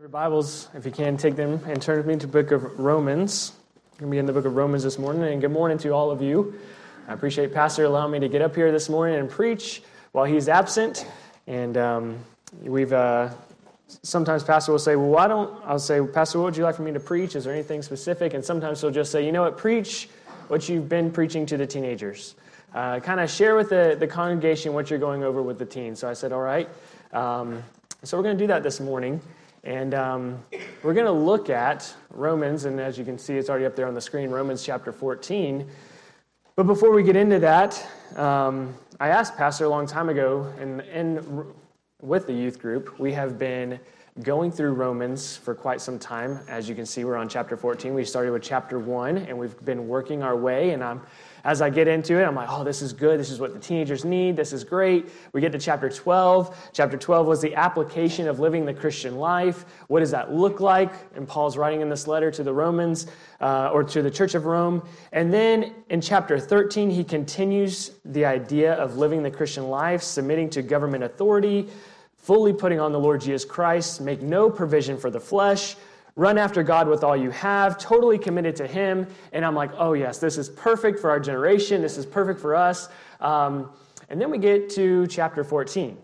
Your Bibles, if you can, take them and turn with me to the book of Romans. I'm going to be in the book of Romans this morning, and good morning to all of you. I appreciate Pastor allowing me to get up here this morning and preach while he's absent. And um, we've uh, sometimes Pastor will say, "Well, why don't?" I'll say, "Pastor, what would you like for me to preach? Is there anything specific?" And sometimes he'll just say, "You know what? Preach what you've been preaching to the teenagers. Uh, kind of share with the, the congregation what you're going over with the teens." So I said, "All right." Um, so we're going to do that this morning. And um, we're going to look at Romans, and as you can see, it's already up there on the screen, Romans chapter 14. But before we get into that, um, I asked Pastor a long time ago, and, and with the youth group, we have been going through Romans for quite some time. As you can see, we're on chapter 14. We started with chapter 1, and we've been working our way, and I'm as I get into it, I'm like, oh, this is good. This is what the teenagers need. This is great. We get to chapter 12. Chapter 12 was the application of living the Christian life. What does that look like? And Paul's writing in this letter to the Romans uh, or to the Church of Rome. And then in chapter 13, he continues the idea of living the Christian life, submitting to government authority, fully putting on the Lord Jesus Christ, make no provision for the flesh run after God with all you have, totally committed to Him. And I'm like, oh, yes, this is perfect for our generation. This is perfect for us. Um, and then we get to chapter 14.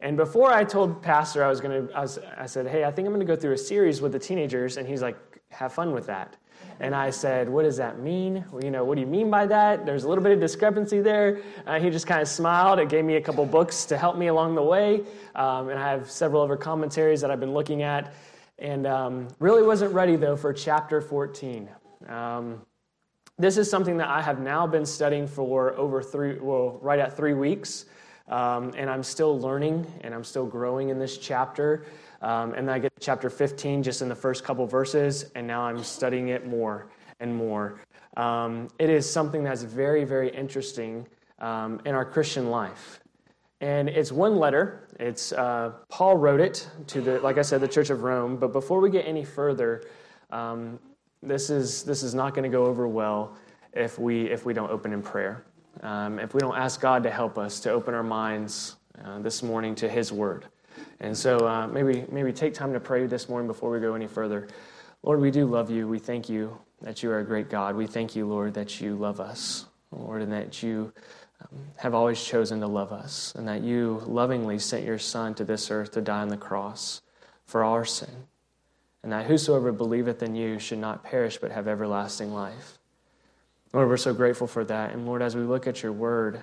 And before I told Pastor I was going to, I said, hey, I think I'm going to go through a series with the teenagers. And he's like, have fun with that. And I said, What does that mean? Well, you know, what do you mean by that? There's a little bit of discrepancy there. Uh, he just kind of smiled. It gave me a couple books to help me along the way. Um, and I have several other commentaries that I've been looking at and um, really wasn't ready though for chapter 14. Um, this is something that I have now been studying for over three, well, right at three weeks. Um, and I'm still learning and I'm still growing in this chapter. Um, and I get to chapter 15 just in the first couple verses, and now I'm studying it more and more. Um, it is something that's very, very interesting um, in our Christian life. And it's one letter. It's uh, Paul wrote it to the, like I said, the Church of Rome. But before we get any further, um, this is this is not going to go over well if we if we don't open in prayer. Um, if we don't ask God to help us to open our minds uh, this morning to His Word. And so uh, maybe maybe take time to pray this morning before we go any further. Lord, we do love you. We thank you that you are a great God. We thank you, Lord, that you love us, Lord, and that you Um, have always chosen to love us, and that you lovingly sent your Son to this earth to die on the cross for our sin, and that whosoever believeth in you should not perish but have everlasting life. Lord, we're so grateful for that. And Lord, as we look at your word,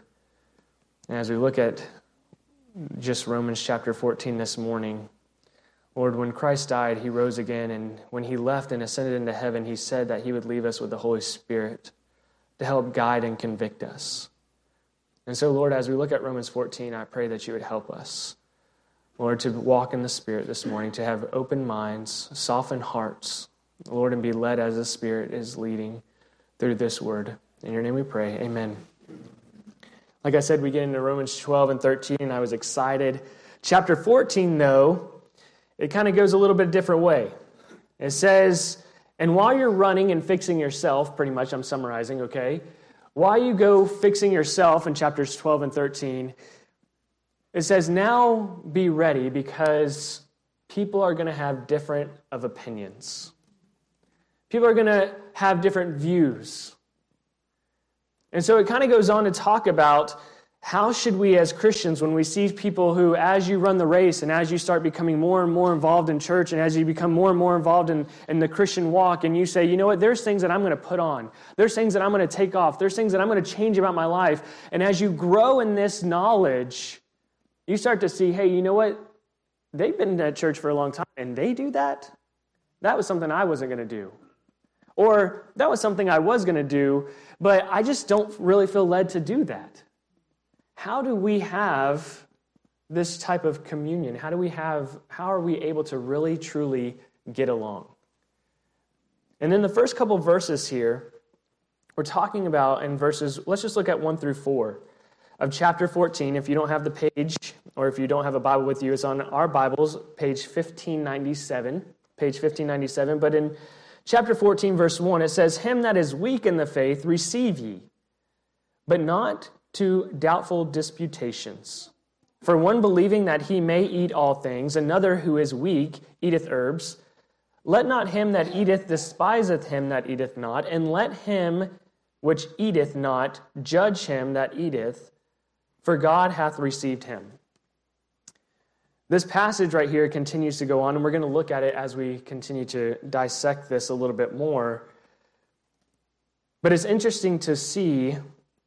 and as we look at just Romans chapter 14 this morning, Lord, when Christ died, he rose again, and when he left and ascended into heaven, he said that he would leave us with the Holy Spirit to help guide and convict us. And so, Lord, as we look at Romans 14, I pray that you would help us, Lord, to walk in the Spirit this morning, to have open minds, soften hearts, Lord, and be led as the Spirit is leading through this word. In your name we pray. Amen. Like I said, we get into Romans 12 and 13. and I was excited. Chapter 14, though, it kind of goes a little bit different way. It says, and while you're running and fixing yourself, pretty much, I'm summarizing, okay? Why you go fixing yourself in chapters 12 and 13, it says, Now be ready because people are going to have different of opinions. People are going to have different views. And so it kind of goes on to talk about how should we as Christians, when we see people who, as you run the race and as you start becoming more and more involved in church and as you become more and more involved in, in the Christian walk, and you say, you know what, there's things that I'm going to put on, there's things that I'm going to take off, there's things that I'm going to change about my life. And as you grow in this knowledge, you start to see, hey, you know what, they've been at church for a long time and they do that. That was something I wasn't going to do. Or that was something I was going to do, but I just don't really feel led to do that how do we have this type of communion? How do we have, how are we able to really, truly get along? And then the first couple verses here, we're talking about in verses, let's just look at one through four of chapter 14. If you don't have the page, or if you don't have a Bible with you, it's on our Bibles, page 1597. Page 1597. But in chapter 14, verse 1, it says, Him that is weak in the faith receive ye, but not to doubtful disputations. For one believing that he may eat all things, another who is weak eateth herbs. Let not him that eateth despiseth him that eateth not, and let him which eateth not judge him that eateth, for God hath received him. This passage right here continues to go on, and we're going to look at it as we continue to dissect this a little bit more. But it's interesting to see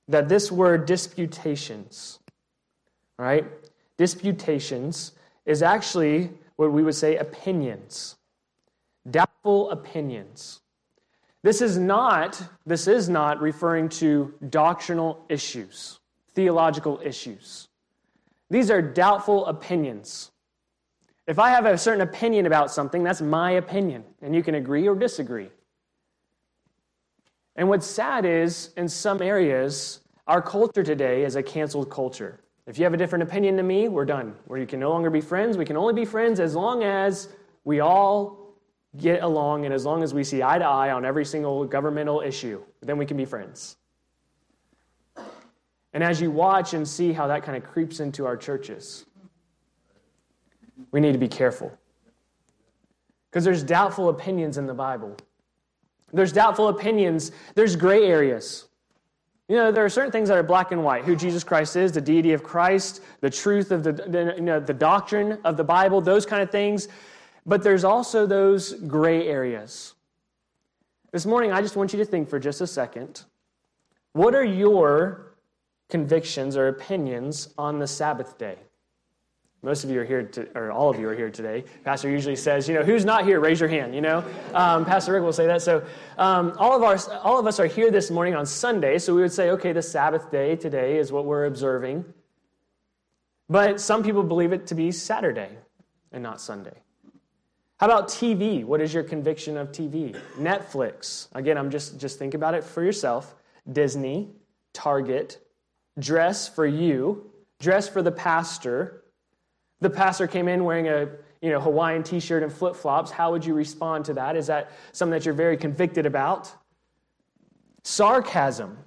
that this word disputations, right? Disputations is actually what we would say opinions, doubtful opinions. This is not, this is not referring to doctrinal issues, theological issues. These are doubtful opinions. If I have a certain opinion about something, that's my opinion, and you can agree or disagree. And what's sad is, in some areas, our culture today is a canceled culture. If you have a different opinion than me, we're done. Where you can no longer be friends. We can only be friends as long as we all get along and as long as we see eye to eye on every single governmental issue. Then we can be friends. And as you watch and see how that kind of creeps into our churches, we need to be careful. Because there's doubtful opinions in the Bible. There's doubtful opinions, there's gray areas. You know, there are certain things that are black and white who Jesus Christ is, the deity of Christ, the truth of the, the, you know, the doctrine of the Bible, those kind of things. But there's also those gray areas. This morning, I just want you to think for just a second what are your convictions or opinions on the Sabbath day? Most of you are here, to, or all of you are here today. Pastor usually says, you know, who's not here? Raise your hand. You know, um, Pastor Rick will say that. So um, all of our, all of us are here this morning on Sunday. So we would say, okay, the Sabbath day today is what we're observing. But some people believe it to be Saturday and not Sunday. How about TV? What is your conviction of TV? Netflix. Again, I'm just just think about it for yourself. Disney, Target, dress for you, dress for the pastor, the pastor came in wearing a you know, Hawaiian t shirt and flip flops. How would you respond to that? Is that something that you're very convicted about? Sarcasm.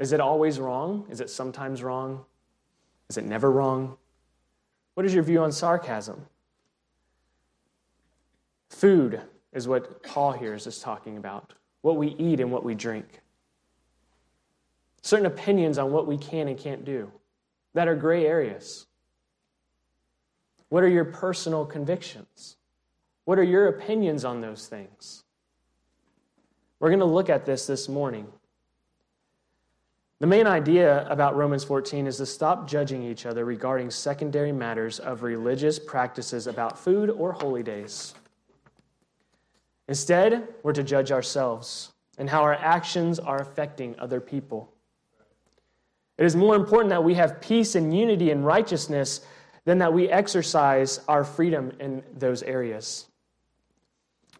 Is it always wrong? Is it sometimes wrong? Is it never wrong? What is your view on sarcasm? Food is what Paul here is just talking about what we eat and what we drink. Certain opinions on what we can and can't do that are gray areas. What are your personal convictions? What are your opinions on those things? We're going to look at this this morning. The main idea about Romans 14 is to stop judging each other regarding secondary matters of religious practices about food or holy days. Instead, we're to judge ourselves and how our actions are affecting other people. It is more important that we have peace and unity and righteousness then that we exercise our freedom in those areas.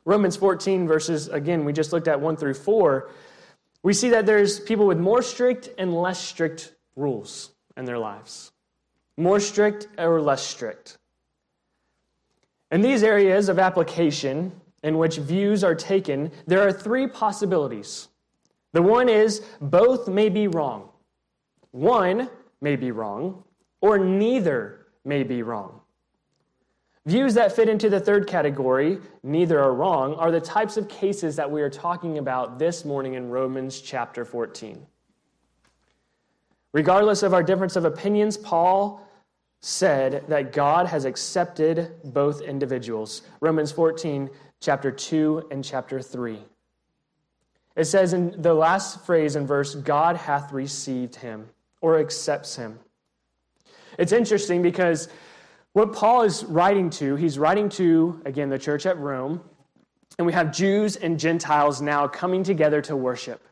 Romans 14, verses, again, we just looked at 1 through 4, we see that there's people with more strict and less strict rules in their lives. More strict or less strict. In these areas of application in which views are taken, there are three possibilities. The one is both may be wrong. One may be wrong, or neither may be wrong. Views that fit into the third category, neither are wrong, are the types of cases that we are talking about this morning in Romans chapter 14. Regardless of our difference of opinions, Paul said that God has accepted both individuals. Romans 14, chapter 2 and chapter 3. It says in the last phrase in verse, God hath received him or accepts him. It's interesting because what Paul is writing to, he's writing to, again, the church at Rome, and we have Jews and Gentiles now coming together to worship.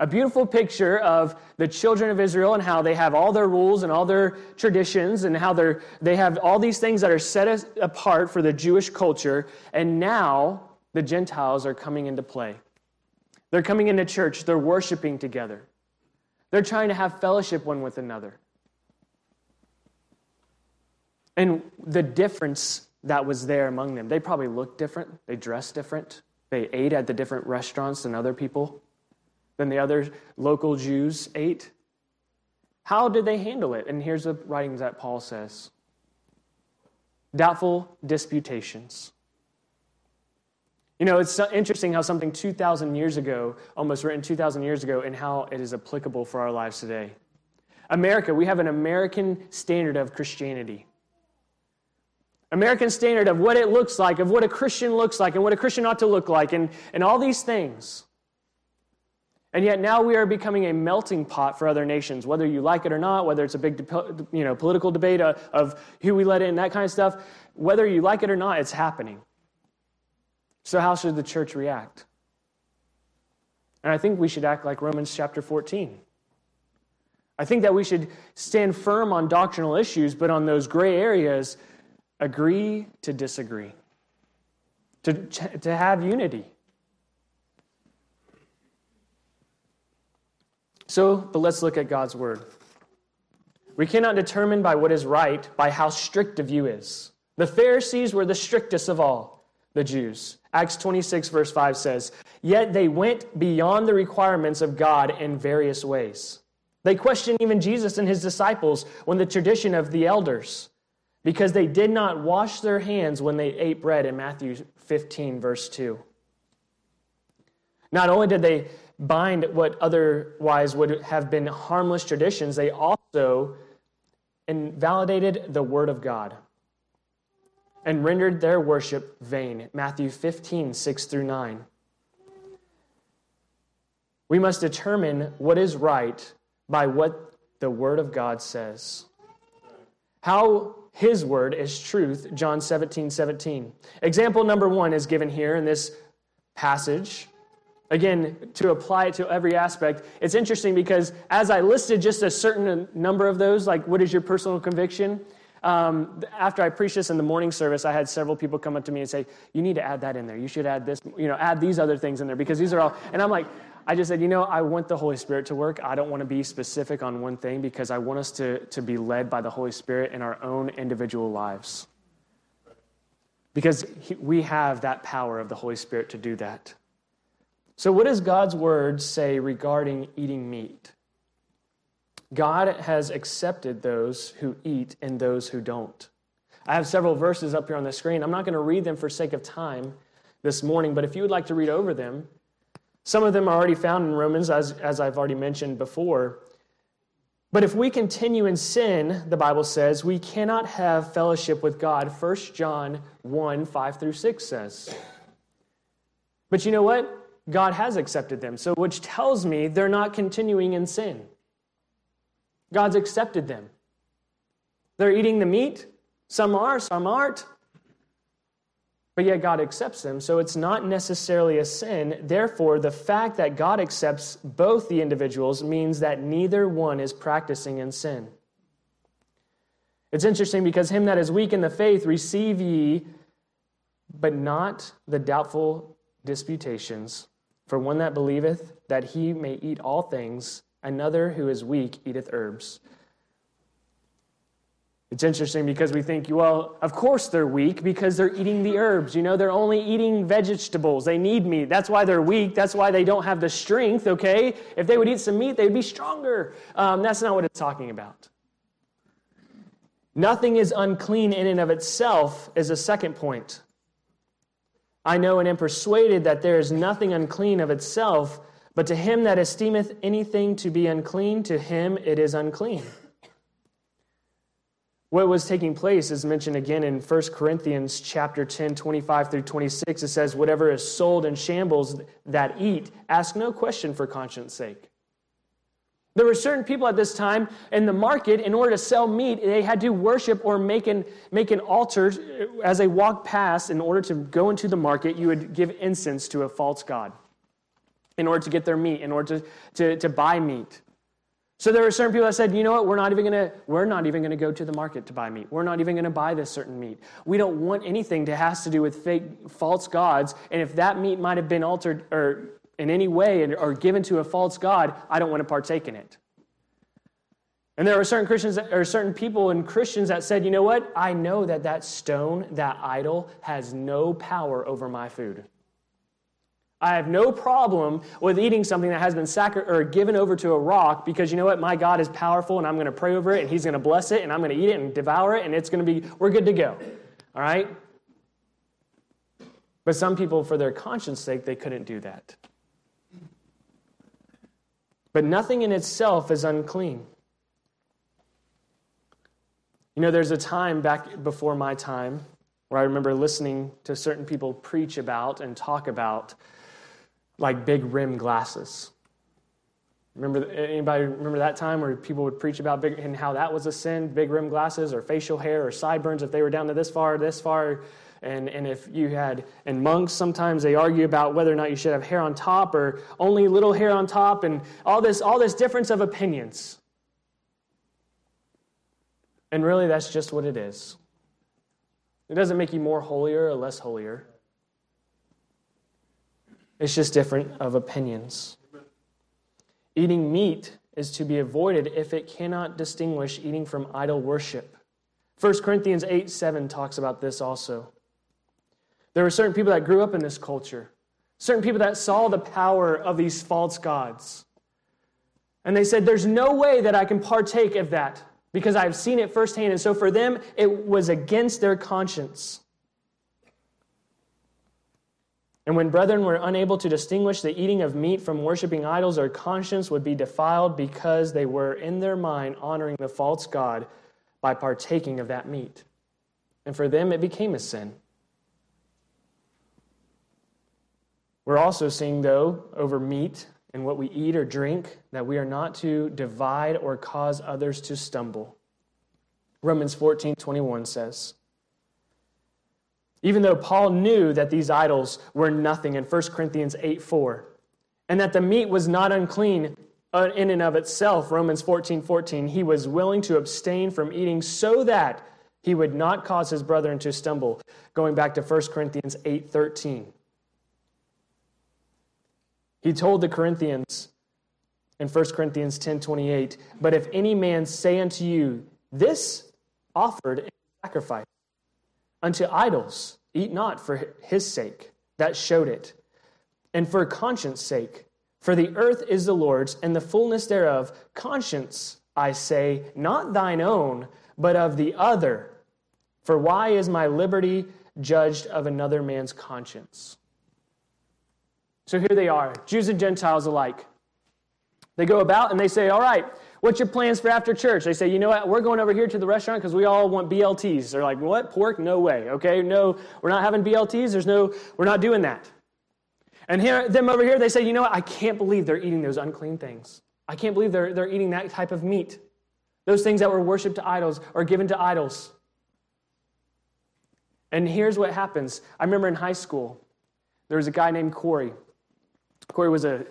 A beautiful picture of the children of Israel and how they have all their rules and all their traditions and how they're, they have all these things that are set apart for the Jewish culture. And now the Gentiles are coming into play. They're coming into church, they're worshiping together, they're trying to have fellowship one with another. And the difference that was there among them, they probably looked different, they dressed different, they ate at the different restaurants than other people, than the other local Jews ate. How did they handle it? And here's the writings that Paul says doubtful disputations. You know, it's interesting how something 2,000 years ago, almost written 2,000 years ago, and how it is applicable for our lives today. America, we have an American standard of Christianity. American standard of what it looks like, of what a Christian looks like, and what a Christian ought to look like, and, and all these things. And yet now we are becoming a melting pot for other nations, whether you like it or not, whether it's a big you know, political debate uh, of who we let in, that kind of stuff. Whether you like it or not, it's happening. So, how should the church react? And I think we should act like Romans chapter 14. I think that we should stand firm on doctrinal issues, but on those gray areas, agree to disagree, to, to have unity. So, but let's look at God's word. We cannot determine by what is right by how strict a view is. The Pharisees were the strictest of all, the Jews. Acts 26, verse 5 says, Yet they went beyond the requirements of God in various ways. They questioned even Jesus and his disciples when the tradition of the elders, because they did not wash their hands when they ate bread in Matthew 15, verse 2. Not only did they bind what otherwise would have been harmless traditions, they also invalidated the Word of God and rendered their worship vain. Matthew 15, 6 through 9. We must determine what is right by what the Word of God says. How His Word is truth, John 17, 17. Example number one is given here in this passage. Again, to apply it to every aspect, it's interesting because as I listed just a certain number of those, like what is your personal conviction? Um, after I preached this in the morning service, I had several people come up to me and say, You need to add that in there. You should add this, you know, add these other things in there because these are all. And I'm like, I just said, You know, I want the Holy Spirit to work. I don't want to be specific on one thing because I want us to, to be led by the Holy Spirit in our own individual lives. Because he, we have that power of the Holy Spirit to do that. So, what does God's word say regarding eating meat? God has accepted those who eat and those who don't. I have several verses up here on the screen. I'm not going to read them for sake of time this morning, but if you would like to read over them, some of them are already found in Romans, as, as I've already mentioned before. But if we continue in sin, the Bible says, we cannot have fellowship with God. 1 John 1 5 through 6 says. But you know what? God has accepted them. So, which tells me they're not continuing in sin. God's accepted them. They're eating the meat. Some are, some aren't. But yet God accepts them. So it's not necessarily a sin. Therefore, the fact that God accepts both the individuals means that neither one is practicing in sin. It's interesting because him that is weak in the faith receive ye, but not the doubtful disputations. For one that believeth that he may eat all things, another who is weak eateth herbs. It's interesting because we think, well, of course they're weak because they're eating the herbs. You know, they're only eating vegetables. They need meat. That's why they're weak. That's why they don't have the strength, okay? If they would eat some meat, they'd be stronger. Um, that's not what it's talking about. Nothing is unclean in and of itself, is a second point. I know and am persuaded that there is nothing unclean of itself, but to him that esteemeth anything to be unclean, to him it is unclean. What was taking place is mentioned again in 1 Corinthians chapter 10, 25 through 26. It says, Whatever is sold in shambles that eat, ask no question for conscience sake. There were certain people at this time in the market, in order to sell meat, they had to worship or make an, make an altar as they walked past. In order to go into the market, you would give incense to a false god in order to get their meat, in order to, to, to buy meat. So there were certain people that said, you know what, we're not even gonna, we're not even gonna go to the market to buy meat. We're not even gonna buy this certain meat. We don't want anything that has to do with fake false gods. And if that meat might have been altered or in any way or given to a false God, I don't want to partake in it. And there were certain Christians or certain people and Christians that said, you know what? I know that that stone, that idol, has no power over my food. I have no problem with eating something that has been sacri- or given over to a rock because you know what? My God is powerful and I'm going to pray over it and He's going to bless it and I'm going to eat it and devour it and it's going to be, we're good to go. All right? But some people, for their conscience sake, they couldn't do that. But nothing in itself is unclean. You know, there's a time back before my time where I remember listening to certain people preach about and talk about like big rim glasses. Remember anybody remember that time where people would preach about big and how that was a sin, big rim glasses or facial hair or sideburns if they were down to this far, this far. And, and if you had, and monks sometimes they argue about whether or not you should have hair on top or only little hair on top and all this, all this difference of opinions. And really, that's just what it is. It doesn't make you more holier or less holier. It's just different of opinions. Eating meat is to be avoided if it cannot distinguish eating from idol worship. 1 Corinthians 8 7 talks about this also. There were certain people that grew up in this culture, certain people that saw the power of these false gods. And they said, There's no way that I can partake of that because I've seen it firsthand. And so for them, it was against their conscience. And when brethren were unable to distinguish the eating of meat from worshiping idols, their conscience would be defiled because they were in their mind honoring the false God by partaking of that meat. And for them, it became a sin. We're also seeing, though, over meat and what we eat or drink, that we are not to divide or cause others to stumble. Romans 14 21 says, even though Paul knew that these idols were nothing in 1 Corinthians 8 4, and that the meat was not unclean uh, in and of itself, Romans 14 14, he was willing to abstain from eating so that he would not cause his brethren to stumble. Going back to 1 Corinthians 8 13. He told the Corinthians in 1 Corinthians 10 28, But if any man say unto you, This offered in sacrifice, unto idols. Eat not for his sake. That showed it. And for conscience sake. For the earth is the Lord's, and the fullness thereof. Conscience, I say, not thine own, but of the other. For why is my liberty judged of another man's conscience? So here they are, Jews and Gentiles alike. They go about and they say, All right, What's your plans for after church? They say, you know what? We're going over here to the restaurant because we all want BLTs. They're like, what? Pork? No way. Okay, no, we're not having BLTs. There's no, we're not doing that. And here, them over here, they say, you know what? I can't believe they're eating those unclean things. I can't believe they're, they're eating that type of meat. Those things that were worshiped to idols or given to idols. And here's what happens. I remember in high school, there was a guy named Corey. Corey was a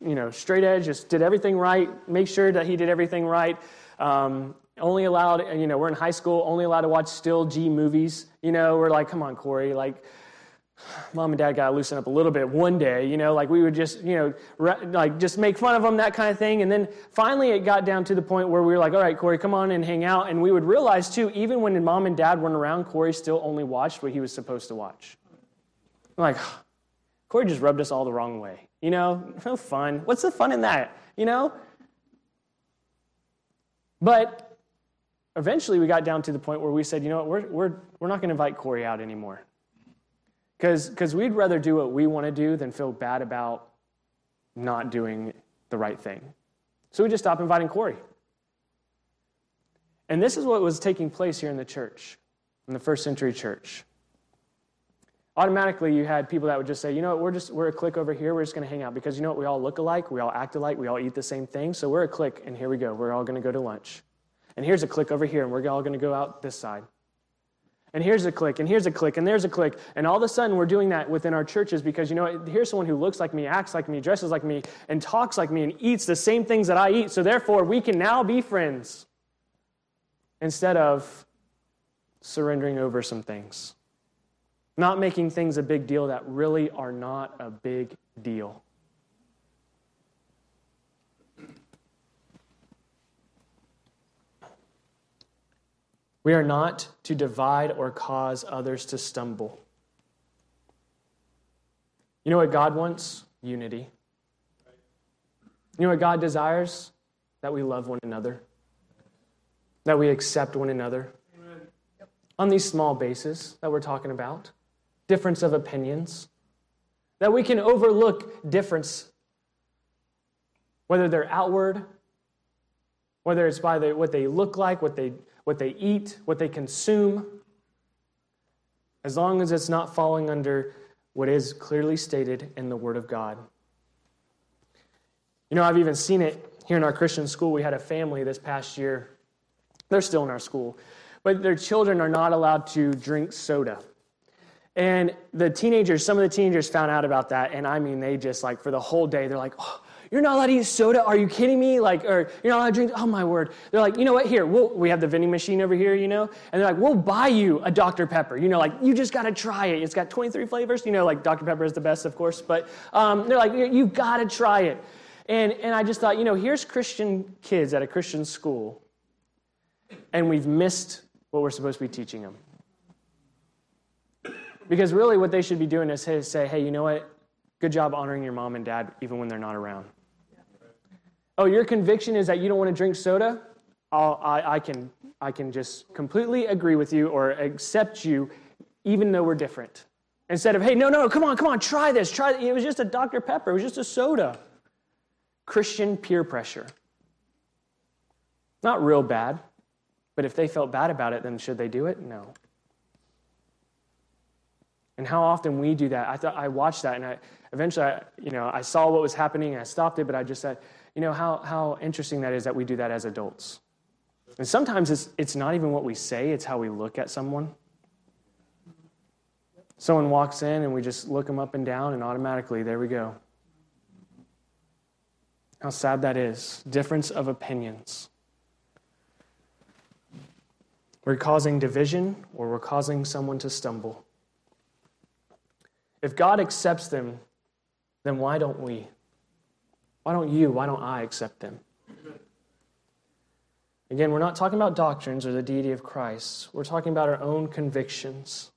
you know straight edge, just did everything right, make sure that he did everything right. Um, only allowed, you know, we're in high school, only allowed to watch still G movies. You know, we're like, come on, Corey, like, mom and dad got to loosen up a little bit one day, you know, like we would just, you know, re- like just make fun of them, that kind of thing. And then finally it got down to the point where we were like, all right, Corey, come on and hang out. And we would realize too, even when mom and dad weren't around, Corey still only watched what he was supposed to watch. I'm like, Corey just rubbed us all the wrong way. You know, no oh, fun. What's the fun in that? You know? But eventually we got down to the point where we said, you know what, we're, we're, we're not going to invite Corey out anymore. Because we'd rather do what we want to do than feel bad about not doing the right thing. So we just stopped inviting Corey. And this is what was taking place here in the church, in the first century church automatically you had people that would just say, you know what, we're just we're a clique over here, we're just gonna hang out because you know what, we all look alike, we all act alike, we all eat the same thing, so we're a clique, and here we go. We're all gonna go to lunch. And here's a clique over here, and we're all gonna go out this side. And here's a clique, and here's a clique, and there's a clique. And all of a sudden, we're doing that within our churches because, you know, here's someone who looks like me, acts like me, dresses like me, and talks like me, and eats the same things that I eat. So therefore, we can now be friends instead of surrendering over some things not making things a big deal that really are not a big deal. We are not to divide or cause others to stumble. You know what God wants? Unity. You know what God desires? That we love one another, that we accept one another. Amen. On these small bases that we're talking about, difference of opinions, that we can overlook difference, whether they're outward, whether it's by the, what they look like, what they, what they eat, what they consume, as long as it's not falling under what is clearly stated in the Word of God. You know, I've even seen it here in our Christian school. We had a family this past year. They're still in our school, but their children are not allowed to drink soda. And the teenagers, some of the teenagers found out about that, and I mean, they just like for the whole day, they're like, oh, you're not allowed to eat soda? Are you kidding me? Like, or you're not allowed to drink? Oh my word. They're like, you know what? Here, we'll, we have the vending machine over here, you know? And they're like, we'll buy you a Dr. Pepper. You know, like, you just got to try it. It's got 23 flavors. You know, like Dr. Pepper is the best, of course. But um, they're like, you've got to try it. And, and I just thought, you know, here's Christian kids at a Christian school, and we've missed what we're supposed to be teaching them. Because really, what they should be doing is say, hey, you know what? Good job honoring your mom and dad even when they're not around. Oh, your conviction is that you don't want to drink soda? I, I, can, I can just completely agree with you or accept you even though we're different. Instead of, hey, no, no, come on, come on, try this. Try it was just a Dr. Pepper, it was just a soda. Christian peer pressure. Not real bad, but if they felt bad about it, then should they do it? No. And how often we do that. I thought I watched that and I eventually I, you know, I saw what was happening and I stopped it, but I just said, you know, how, how interesting that is that we do that as adults. And sometimes it's, it's not even what we say, it's how we look at someone. Someone walks in and we just look them up and down, and automatically, there we go. How sad that is. Difference of opinions. We're causing division or we're causing someone to stumble. If God accepts them, then why don't we? Why don't you? Why don't I accept them? Again, we're not talking about doctrines or the deity of Christ. We're talking about our own convictions,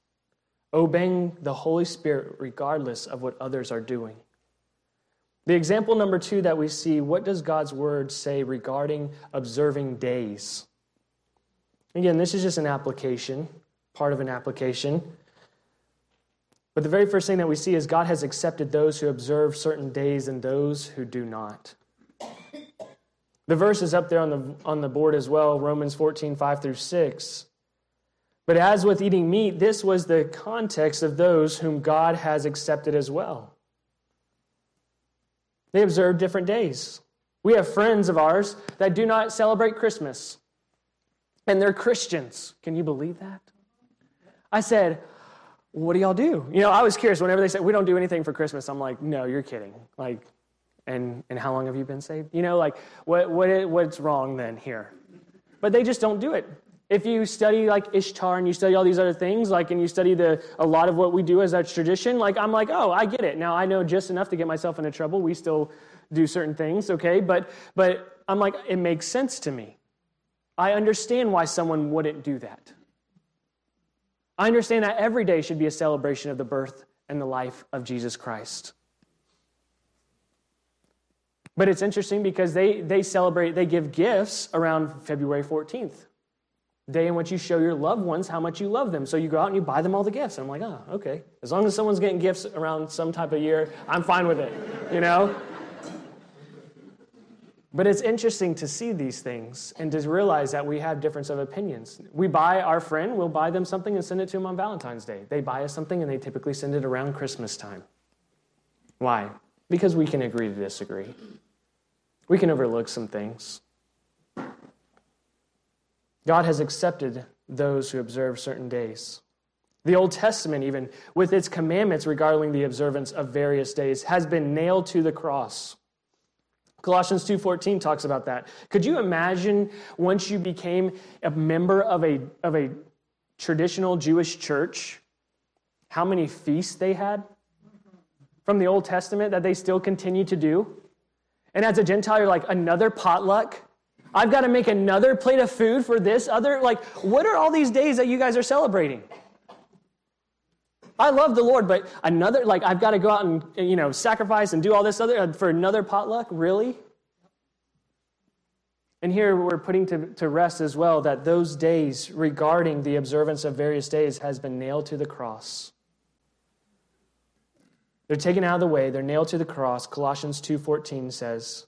obeying the Holy Spirit regardless of what others are doing. The example number two that we see what does God's word say regarding observing days? Again, this is just an application, part of an application. But the very first thing that we see is God has accepted those who observe certain days and those who do not. The verse is up there on the, on the board as well Romans 14, 5 through 6. But as with eating meat, this was the context of those whom God has accepted as well. They observe different days. We have friends of ours that do not celebrate Christmas, and they're Christians. Can you believe that? I said, What do y'all do? You know, I was curious whenever they said, We don't do anything for Christmas. I'm like, No, you're kidding. Like, and, and how long have you been saved? You know, like, what, what, what's wrong then here? But they just don't do it. If you study like Ishtar and you study all these other things, like, and you study the, a lot of what we do as our tradition, like, I'm like, oh, I get it. Now I know just enough to get myself into trouble. We still do certain things, okay? But, but I'm like, it makes sense to me. I understand why someone wouldn't do that. I understand that every day should be a celebration of the birth and the life of Jesus Christ. But it's interesting because they, they celebrate, they give gifts around February 14th day in which you show your loved ones how much you love them. So you go out and you buy them all the gifts. And I'm like, oh, okay. As long as someone's getting gifts around some type of year, I'm fine with it, you know? But it's interesting to see these things and to realize that we have difference of opinions. We buy our friend, we'll buy them something and send it to them on Valentine's Day. They buy us something and they typically send it around Christmas time. Why? Because we can agree to disagree. We can overlook some things. God has accepted those who observe certain days. The Old Testament, even with its commandments regarding the observance of various days, has been nailed to the cross. Colossians 2:14 talks about that. Could you imagine once you became a member of a, of a traditional Jewish church, how many feasts they had from the Old Testament that they still continue to do? And as a Gentile, you're like, another potluck? I've got to make another plate of food for this other. Like, what are all these days that you guys are celebrating? I love the Lord, but another, like, I've got to go out and, you know, sacrifice and do all this other uh, for another potluck? Really? And here we're putting to, to rest as well that those days regarding the observance of various days has been nailed to the cross. They're taken out of the way, they're nailed to the cross. Colossians 2:14 says,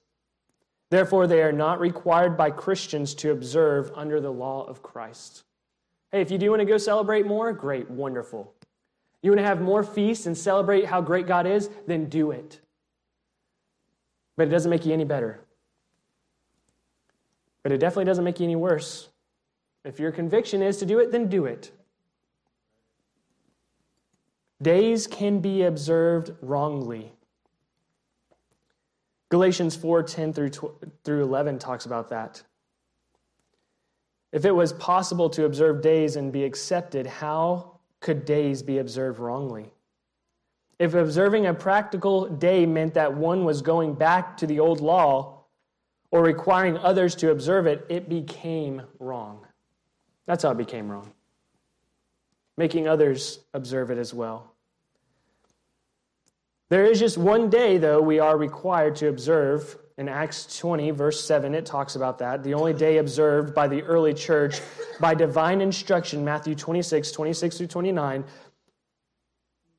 "Therefore they are not required by Christians to observe under the law of Christ." Hey, if you do want to go celebrate more, great, wonderful. You want to have more feasts and celebrate how great God is, then do it. But it doesn't make you any better. But it definitely doesn't make you any worse. If your conviction is to do it, then do it. Days can be observed wrongly. Galatians 4 10 through, through 11 talks about that. If it was possible to observe days and be accepted, how could days be observed wrongly? If observing a practical day meant that one was going back to the old law, or requiring others to observe it, it became wrong. That's how it became wrong. Making others observe it as well. There is just one day, though, we are required to observe. In Acts 20, verse 7, it talks about that. The only day observed by the early church by divine instruction, Matthew 26, 26 through 29.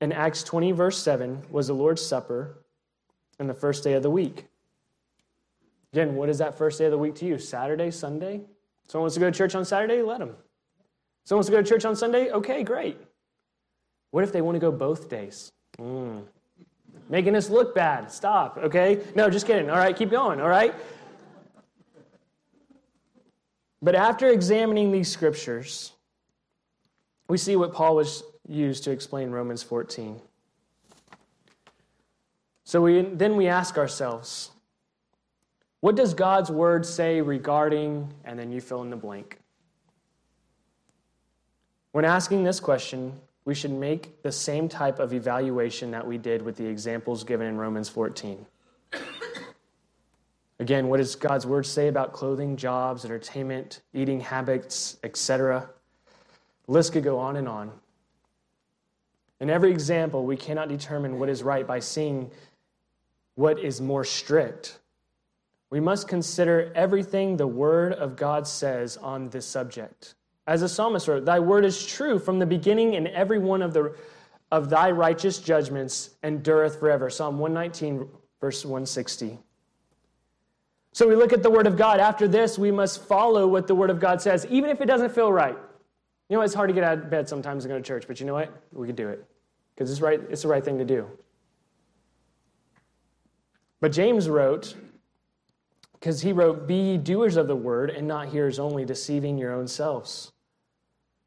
In Acts 20, verse 7, was the Lord's Supper and the first day of the week. Again, what is that first day of the week to you? Saturday, Sunday? Someone wants to go to church on Saturday? Let them. Someone wants to go to church on Sunday? Okay, great. What if they want to go both days? Mm. Making us look bad. Stop, okay? No, just kidding. All right, keep going, all right? But after examining these scriptures, we see what Paul was used to explain Romans 14. So we, then we ask ourselves, what does God's word say regarding, and then you fill in the blank? When asking this question, we should make the same type of evaluation that we did with the examples given in Romans 14. Again, what does God's word say about clothing, jobs, entertainment, eating habits, etc.? List could go on and on. In every example, we cannot determine what is right by seeing what is more strict we must consider everything the Word of God says on this subject. As the psalmist wrote, Thy word is true from the beginning, and every one of, the, of thy righteous judgments endureth forever. Psalm 119, verse 160. So we look at the Word of God. After this, we must follow what the Word of God says, even if it doesn't feel right. You know, it's hard to get out of bed sometimes and go to church, but you know what? We can do it because it's, right, it's the right thing to do. But James wrote, because he wrote, Be ye doers of the word and not hearers only, deceiving your own selves.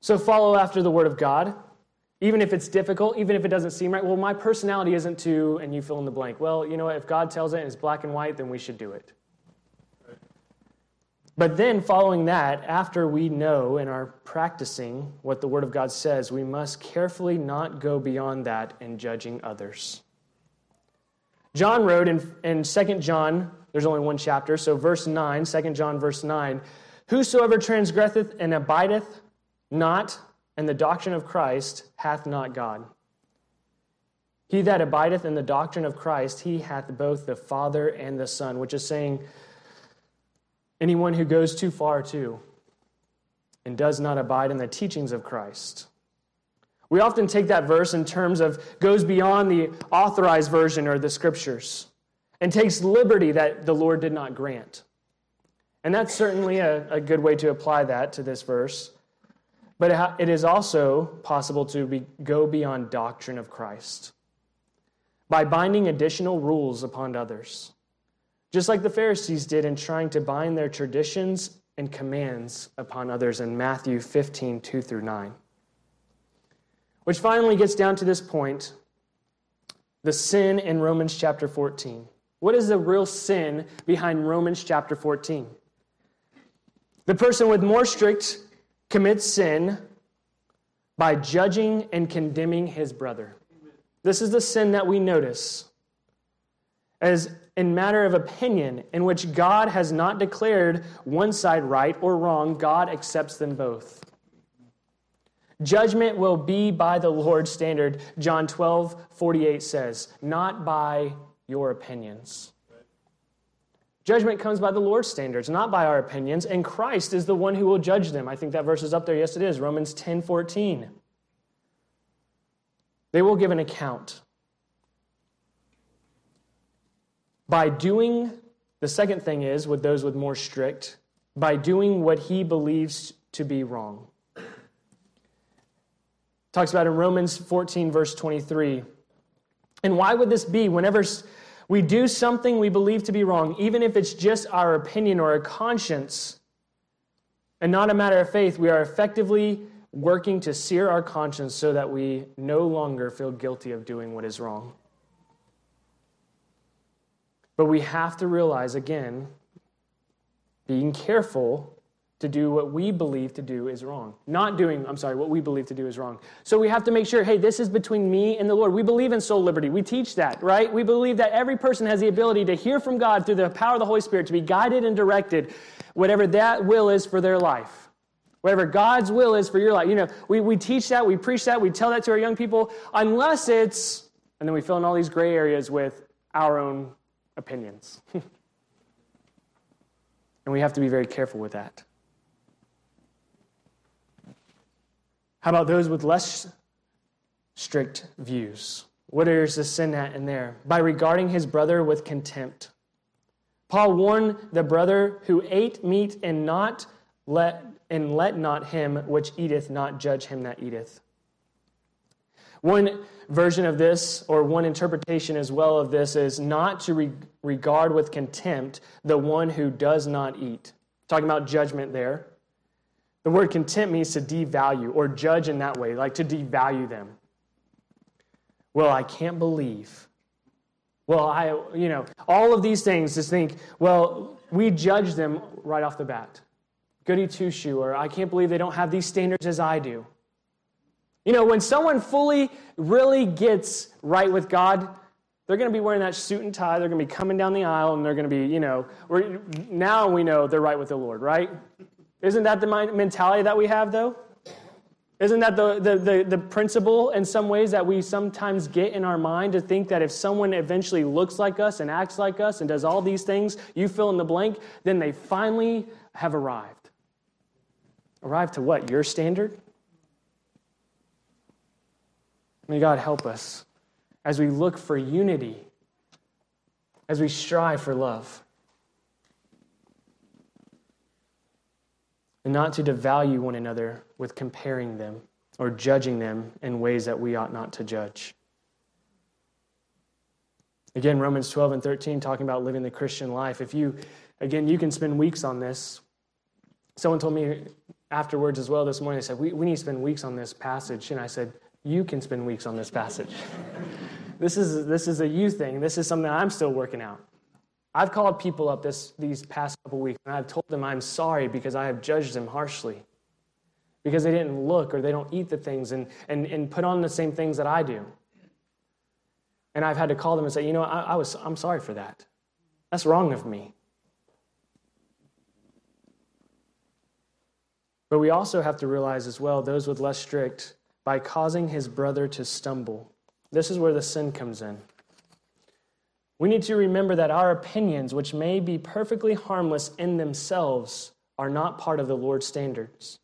So follow after the word of God, even if it's difficult, even if it doesn't seem right. Well, my personality isn't to, and you fill in the blank. Well, you know what? If God tells it and it's black and white, then we should do it. But then, following that, after we know and are practicing what the Word of God says, we must carefully not go beyond that in judging others. John wrote in, in 2 John there's only one chapter. So, verse 9, 2 John, verse 9 Whosoever transgresseth and abideth not and the doctrine of Christ hath not God. He that abideth in the doctrine of Christ, he hath both the Father and the Son, which is saying, anyone who goes too far too and does not abide in the teachings of Christ. We often take that verse in terms of goes beyond the authorized version or the scriptures and takes liberty that the Lord did not grant. And that's certainly a, a good way to apply that to this verse. But it is also possible to be, go beyond doctrine of Christ by binding additional rules upon others, just like the Pharisees did in trying to bind their traditions and commands upon others in Matthew 15, 2 through 9. Which finally gets down to this point the sin in Romans chapter 14. What is the real sin behind Romans chapter 14? The person with more strict commits sin by judging and condemning his brother. This is the sin that we notice as in matter of opinion in which God has not declared one side right or wrong, God accepts them both. Judgment will be by the Lord's standard, John 12, 48 says, not by your opinions. Judgment comes by the Lord's standards, not by our opinions, and Christ is the one who will judge them. I think that verse is up there. Yes, it is. Romans 10 14. They will give an account. By doing, the second thing is, with those with more strict, by doing what he believes to be wrong. Talks about in Romans 14, verse 23. And why would this be? Whenever we do something we believe to be wrong, even if it's just our opinion or a conscience, and not a matter of faith, we are effectively working to sear our conscience so that we no longer feel guilty of doing what is wrong. But we have to realize again, being careful to do what we believe to do is wrong. Not doing, I'm sorry, what we believe to do is wrong. So we have to make sure, hey, this is between me and the Lord. We believe in soul liberty. We teach that, right? We believe that every person has the ability to hear from God through the power of the Holy Spirit, to be guided and directed, whatever that will is for their life. Whatever God's will is for your life. You know, we, we teach that, we preach that, we tell that to our young people, unless it's, and then we fill in all these gray areas with our own opinions. and we have to be very careful with that. How about those with less strict views? What is the sin at in there? By regarding his brother with contempt. Paul warned the brother who ate meat and not let and let not him which eateth not judge him that eateth. One version of this, or one interpretation as well of this, is not to re- regard with contempt the one who does not eat. Talking about judgment there. The word contempt means to devalue or judge in that way, like to devalue them. Well, I can't believe. Well, I, you know, all of these things, just think, well, we judge them right off the bat. Goody two shoe, or I can't believe they don't have these standards as I do. You know, when someone fully, really gets right with God, they're going to be wearing that suit and tie. They're going to be coming down the aisle, and they're going to be, you know, now we know they're right with the Lord, right? Isn't that the mentality that we have, though? Isn't that the, the, the, the, principle in some ways that we sometimes get in our mind to think that if someone eventually looks like us and acts like us and does all these things, you fill in the blank, then they finally have arrived? Arrived to what? Your standard? May God help us as we look for unity, as we strive for love. And not to devalue one another with comparing them or judging them in ways that we ought not to judge. Again, Romans 12 and 13 talking about living the Christian life. If you, again, you can spend weeks on this. Someone told me afterwards as well this morning, they said, we, we need to spend weeks on this passage. And I said, You can spend weeks on this passage. this, is, this is a you thing. This is something I'm still working out. I've called people up this, these past couple weeks and I've told them I'm sorry because I have judged them harshly. Because they didn't look or they don't eat the things and, and, and put on the same things that I do. And I've had to call them and say, you know, I, I was, I'm sorry for that. That's wrong of me. But we also have to realize as well, those with less strict, by causing his brother to stumble. This is where the sin comes in. We need to remember that our opinions, which may be perfectly harmless in themselves, are not part of the Lord's standards.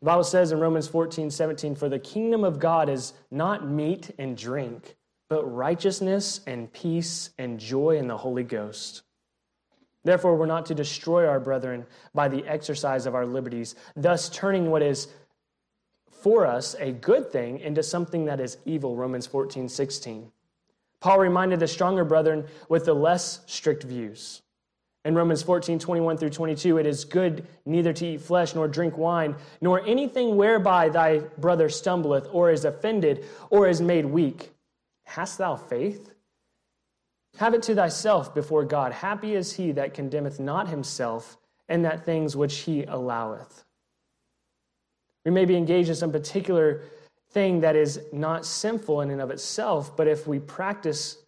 The Bible says in Romans 14, 17, For the kingdom of God is not meat and drink, but righteousness and peace and joy in the Holy Ghost. Therefore, we're not to destroy our brethren by the exercise of our liberties, thus turning what is for us a good thing into something that is evil. Romans 14, 16. Paul reminded the stronger brethren with the less strict views. In Romans 14, 21 through 22, it is good neither to eat flesh nor drink wine, nor anything whereby thy brother stumbleth, or is offended, or is made weak. Hast thou faith? Have it to thyself before God. Happy is he that condemneth not himself, and that things which he alloweth. We may be engaged in some particular thing that is not sinful in and of itself, but if we practice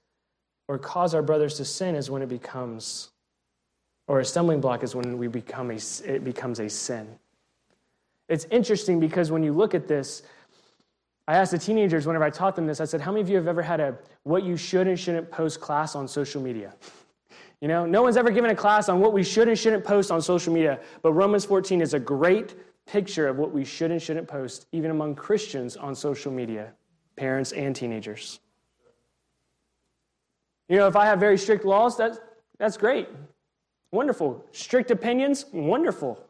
or cause our brothers to sin is when it becomes, or a stumbling block is when we become a, it becomes a sin. It's interesting because when you look at this, I asked the teenagers whenever I taught them this, I said, How many of you have ever had a what you should and shouldn't post class on social media? You know, no one's ever given a class on what we should and shouldn't post on social media, but Romans 14 is a great picture of what we should and shouldn't post, even among Christians on social media, parents and teenagers. You know, if I have very strict laws, that's, that's great. Wonderful. Strict opinions, wonderful.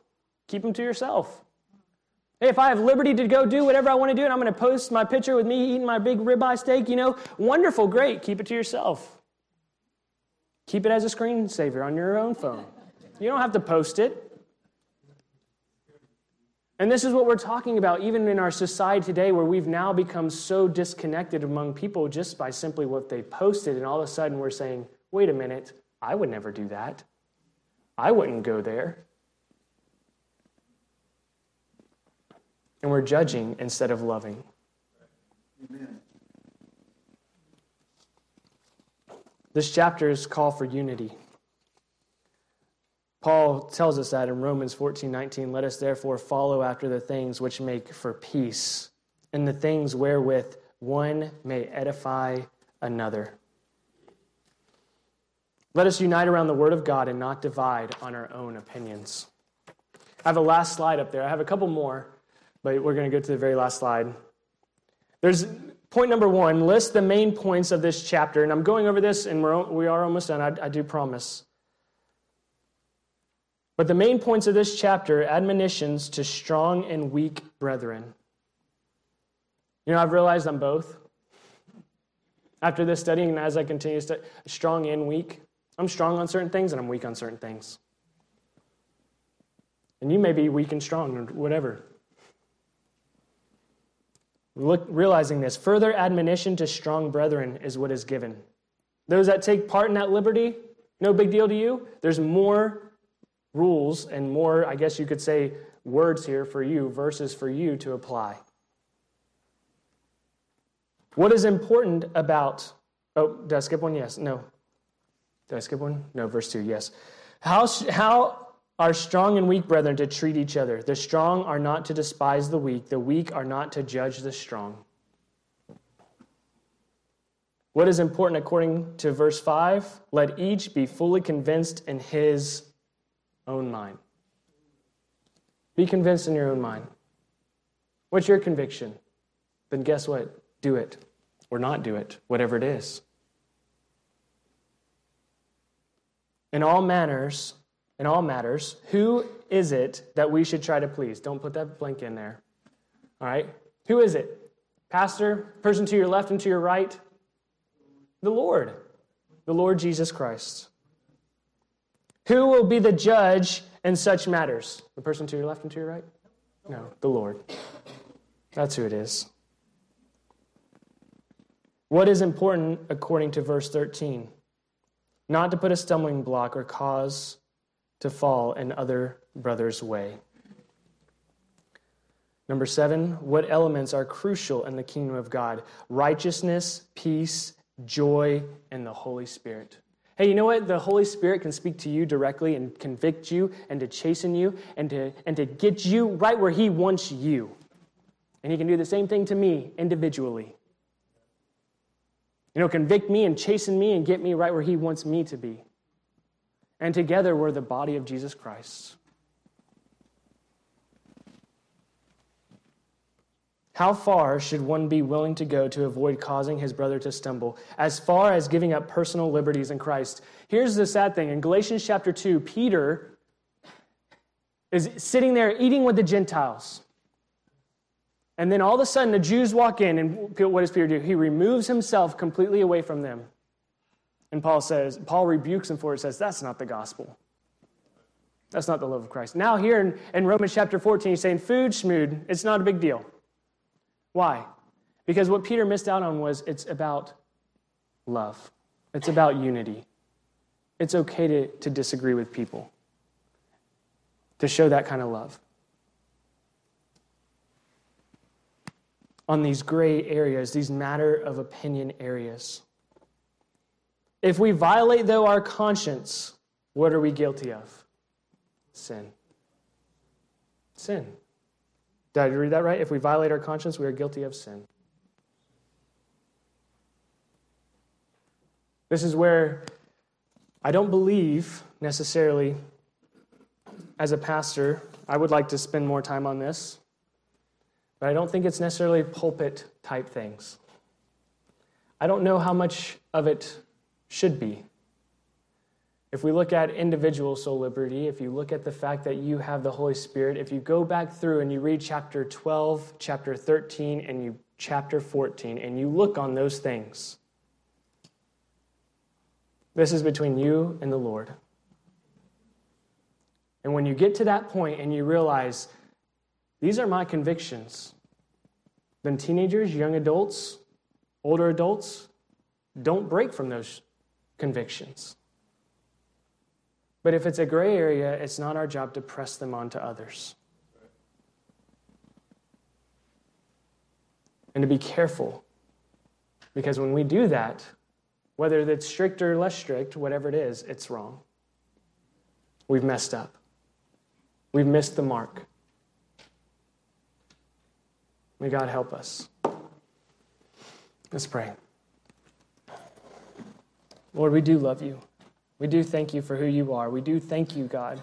Keep them to yourself. Hey, if I have liberty to go do whatever I want to do and I'm going to post my picture with me eating my big ribeye steak, you know, wonderful, great. Keep it to yourself. Keep it as a screensaver on your own phone. You don't have to post it. And this is what we're talking about, even in our society today, where we've now become so disconnected among people just by simply what they posted. And all of a sudden, we're saying, wait a minute, I would never do that. I wouldn't go there. And we're judging instead of loving. Amen. This chapter is call for unity. Paul tells us that in Romans 14 19. Let us therefore follow after the things which make for peace, and the things wherewith one may edify another. Let us unite around the Word of God and not divide on our own opinions. I have a last slide up there. I have a couple more, but we're going to go to the very last slide. There's point number one list the main points of this chapter. And I'm going over this, and we're, we are almost done, I, I do promise. But the main points of this chapter admonitions to strong and weak brethren. You know, I've realized I'm both. After this studying, and as I continue to study, strong and weak. I'm strong on certain things, and I'm weak on certain things. And you may be weak and strong, or whatever. Look, realizing this, further admonition to strong brethren is what is given. Those that take part in that liberty, no big deal to you. There's more rules and more, I guess you could say, words here for you, verses for you to apply. What is important about, oh, did I skip one? Yes. No. Did I skip one? No, verse 2, yes. How, how are strong and weak brethren to treat each other? The strong are not to despise the weak, the weak are not to judge the strong. What is important according to verse 5? Let each be fully convinced in his own mind. Be convinced in your own mind. What's your conviction? Then guess what? Do it or not do it, whatever it is. In all manners, in all matters, who is it that we should try to please? Don't put that blank in there. All right? Who is it? Pastor, person to your left and to your right? The Lord, the Lord Jesus Christ. Who will be the judge in such matters? The person to your left and to your right? No, the Lord. That's who it is. What is important according to verse 13? Not to put a stumbling block or cause to fall in other brother's way. Number seven, what elements are crucial in the kingdom of God? Righteousness, peace, joy, and the Holy Spirit. Hey, you know what? The Holy Spirit can speak to you directly and convict you and to chasten you and to, and to get you right where He wants you. And He can do the same thing to me individually. You know, convict me and chasten me and get me right where He wants me to be. And together we're the body of Jesus Christ. How far should one be willing to go to avoid causing his brother to stumble? As far as giving up personal liberties in Christ. Here's the sad thing in Galatians chapter 2, Peter is sitting there eating with the Gentiles. And then all of a sudden, the Jews walk in, and what does Peter do? He removes himself completely away from them. And Paul says, Paul rebukes him for it, says, That's not the gospel. That's not the love of Christ. Now, here in, in Romans chapter 14, he's saying, Food, schmood, it's not a big deal. Why? Because what Peter missed out on was it's about love, it's about unity. It's okay to, to disagree with people, to show that kind of love. On these gray areas, these matter of opinion areas. If we violate, though, our conscience, what are we guilty of? Sin. Sin. Did I read that right? If we violate our conscience, we are guilty of sin. This is where I don't believe necessarily, as a pastor, I would like to spend more time on this, but I don't think it's necessarily pulpit type things. I don't know how much of it should be. If we look at individual soul liberty, if you look at the fact that you have the Holy Spirit, if you go back through and you read chapter 12, chapter 13, and you chapter 14, and you look on those things, this is between you and the Lord. And when you get to that point and you realize, these are my convictions, then teenagers, young adults, older adults, don't break from those convictions. But if it's a gray area, it's not our job to press them onto others. And to be careful. Because when we do that, whether it's strict or less strict, whatever it is, it's wrong. We've messed up. We've missed the mark. May God help us. Let's pray. Lord, we do love you. We do thank you for who you are. We do thank you, God,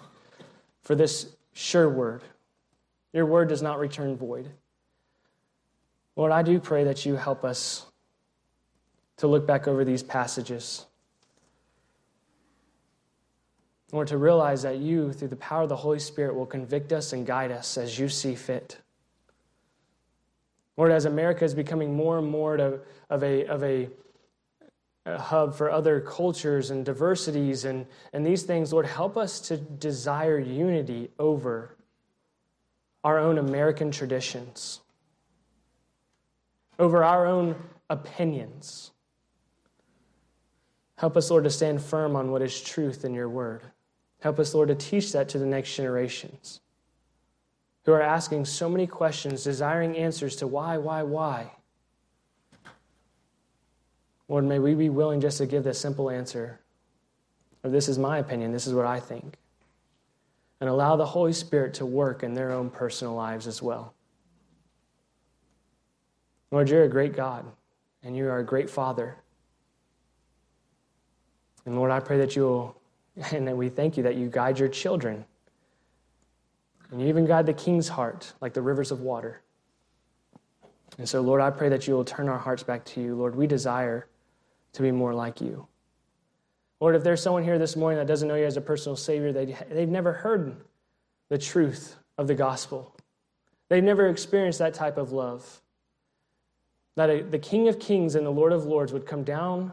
for this sure word. Your word does not return void. Lord, I do pray that you help us to look back over these passages. Lord, to realize that you, through the power of the Holy Spirit, will convict us and guide us as you see fit. Lord, as America is becoming more and more of a, of a a hub for other cultures and diversities and, and these things, Lord, help us to desire unity over our own American traditions, over our own opinions. Help us, Lord, to stand firm on what is truth in your word. Help us, Lord, to teach that to the next generations who are asking so many questions, desiring answers to why, why, why. Lord, may we be willing just to give the simple answer of this is my opinion, this is what I think. And allow the Holy Spirit to work in their own personal lives as well. Lord, you're a great God, and you are a great Father. And Lord, I pray that you will, and that we thank you that you guide your children. And you even guide the king's heart like the rivers of water. And so, Lord, I pray that you will turn our hearts back to you. Lord, we desire to be more like you. Lord, if there's someone here this morning that doesn't know you as a personal Savior, they, they've never heard the truth of the gospel, they've never experienced that type of love. That the King of Kings and the Lord of Lords would come down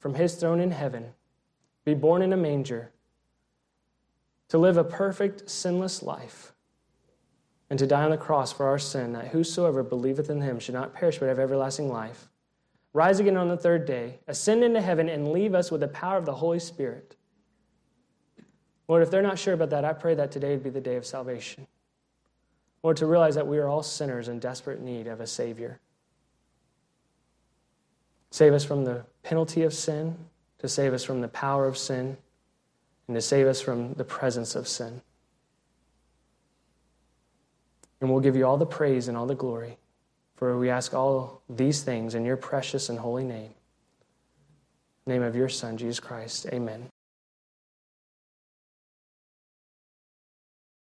from his throne in heaven, be born in a manger, to live a perfect, sinless life, and to die on the cross for our sin, that whosoever believeth in him should not perish but have everlasting life rise again on the third day, ascend into heaven, and leave us with the power of the Holy Spirit. Lord, if they're not sure about that, I pray that today would be the day of salvation. Lord, to realize that we are all sinners in desperate need of a Savior. Save us from the penalty of sin, to save us from the power of sin, and to save us from the presence of sin. And we'll give you all the praise and all the glory. For we ask all these things in your precious and holy name. name of your Son, Jesus Christ. Amen.